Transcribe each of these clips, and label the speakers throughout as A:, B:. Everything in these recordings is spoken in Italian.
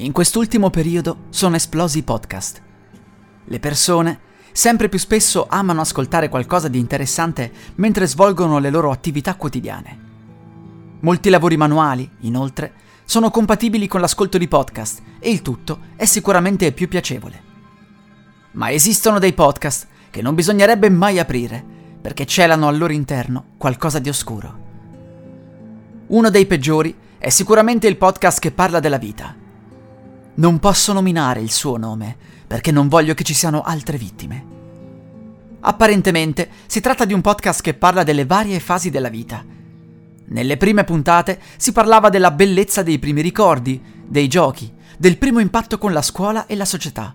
A: In quest'ultimo periodo sono esplosi i podcast. Le persone sempre più spesso amano ascoltare qualcosa di interessante mentre svolgono le loro attività quotidiane. Molti lavori manuali, inoltre, sono compatibili con l'ascolto di podcast e il tutto è sicuramente più piacevole. Ma esistono dei podcast che non bisognerebbe mai aprire perché celano al loro interno qualcosa di oscuro. Uno dei peggiori è sicuramente il podcast che parla della vita non posso nominare il suo nome perché non voglio che ci siano altre vittime. Apparentemente si tratta di un podcast che parla delle varie fasi della vita. Nelle prime puntate si parlava della bellezza dei primi ricordi, dei giochi, del primo impatto con la scuola e la società.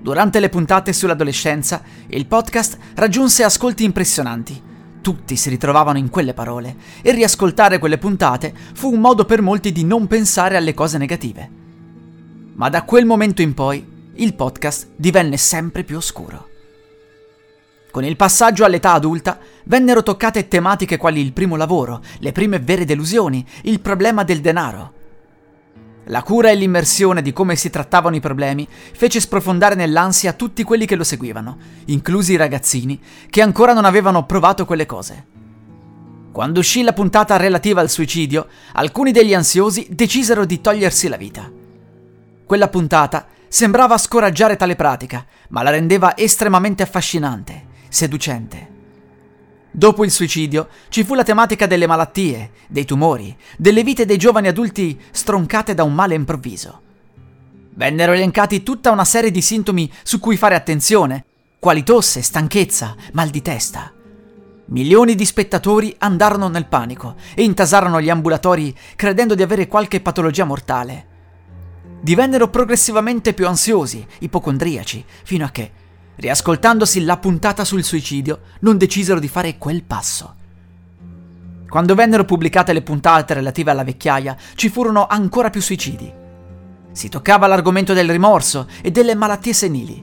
A: Durante le puntate sull'adolescenza, il podcast raggiunse ascolti impressionanti. Tutti si ritrovavano in quelle parole e riascoltare quelle puntate fu un modo per molti di non pensare alle cose negative ma da quel momento in poi il podcast divenne sempre più oscuro. Con il passaggio all'età adulta vennero toccate tematiche quali il primo lavoro, le prime vere delusioni, il problema del denaro. La cura e l'immersione di come si trattavano i problemi fece sprofondare nell'ansia tutti quelli che lo seguivano, inclusi i ragazzini che ancora non avevano provato quelle cose. Quando uscì la puntata relativa al suicidio, alcuni degli ansiosi decisero di togliersi la vita. Quella puntata sembrava scoraggiare tale pratica, ma la rendeva estremamente affascinante, seducente. Dopo il suicidio ci fu la tematica delle malattie, dei tumori, delle vite dei giovani adulti stroncate da un male improvviso. Vennero elencati tutta una serie di sintomi su cui fare attenzione, quali tosse, stanchezza, mal di testa. Milioni di spettatori andarono nel panico e intasarono gli ambulatori credendo di avere qualche patologia mortale divennero progressivamente più ansiosi, ipocondriaci, fino a che, riascoltandosi la puntata sul suicidio, non decisero di fare quel passo. Quando vennero pubblicate le puntate relative alla vecchiaia, ci furono ancora più suicidi. Si toccava l'argomento del rimorso e delle malattie senili.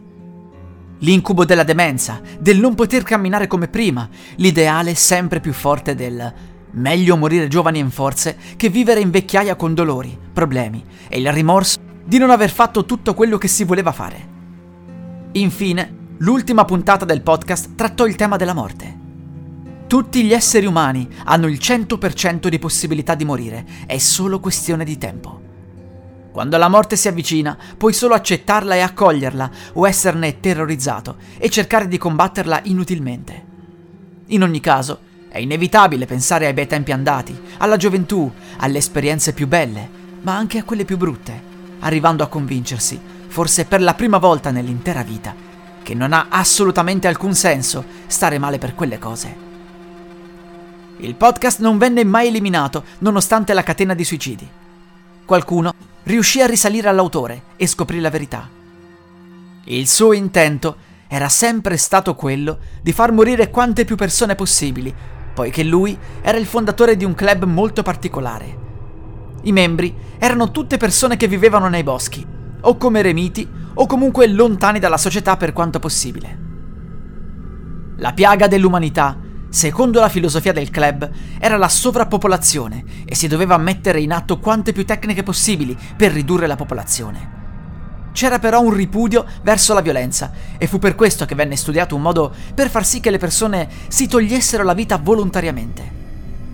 A: L'incubo della demenza, del non poter camminare come prima, l'ideale sempre più forte del meglio morire giovani e in forze che vivere in vecchiaia con dolori, problemi e il rimorso di non aver fatto tutto quello che si voleva fare. Infine, l'ultima puntata del podcast trattò il tema della morte. Tutti gli esseri umani hanno il 100% di possibilità di morire, è solo questione di tempo. Quando la morte si avvicina, puoi solo accettarla e accoglierla o esserne terrorizzato e cercare di combatterla inutilmente. In ogni caso, è inevitabile pensare ai bei tempi andati, alla gioventù, alle esperienze più belle, ma anche a quelle più brutte arrivando a convincersi, forse per la prima volta nell'intera vita, che non ha assolutamente alcun senso stare male per quelle cose. Il podcast non venne mai eliminato nonostante la catena di suicidi. Qualcuno riuscì a risalire all'autore e scoprì la verità. Il suo intento era sempre stato quello di far morire quante più persone possibili, poiché lui era il fondatore di un club molto particolare, i membri erano tutte persone che vivevano nei boschi, o come eremiti, o comunque lontani dalla società per quanto possibile. La piaga dell'umanità, secondo la filosofia del club, era la sovrappopolazione e si doveva mettere in atto quante più tecniche possibili per ridurre la popolazione. C'era però un ripudio verso la violenza e fu per questo che venne studiato un modo per far sì che le persone si togliessero la vita volontariamente.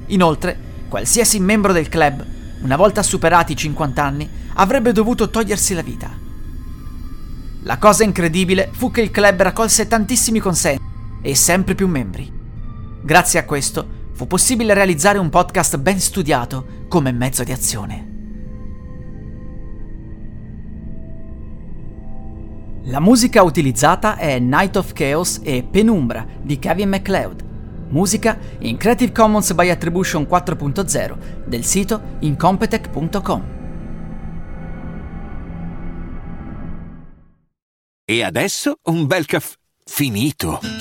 A: Inoltre, qualsiasi membro del club una volta superati i 50 anni, avrebbe dovuto togliersi la vita. La cosa incredibile fu che il club raccolse tantissimi consensi e sempre più membri. Grazie a questo fu possibile realizzare un podcast ben studiato come mezzo di azione. La musica utilizzata è Night of Chaos e Penumbra di Kevin MacLeod Musica in Creative Commons by Attribution 4.0 del sito incompetech.com.
B: E adesso un bel caffè finito.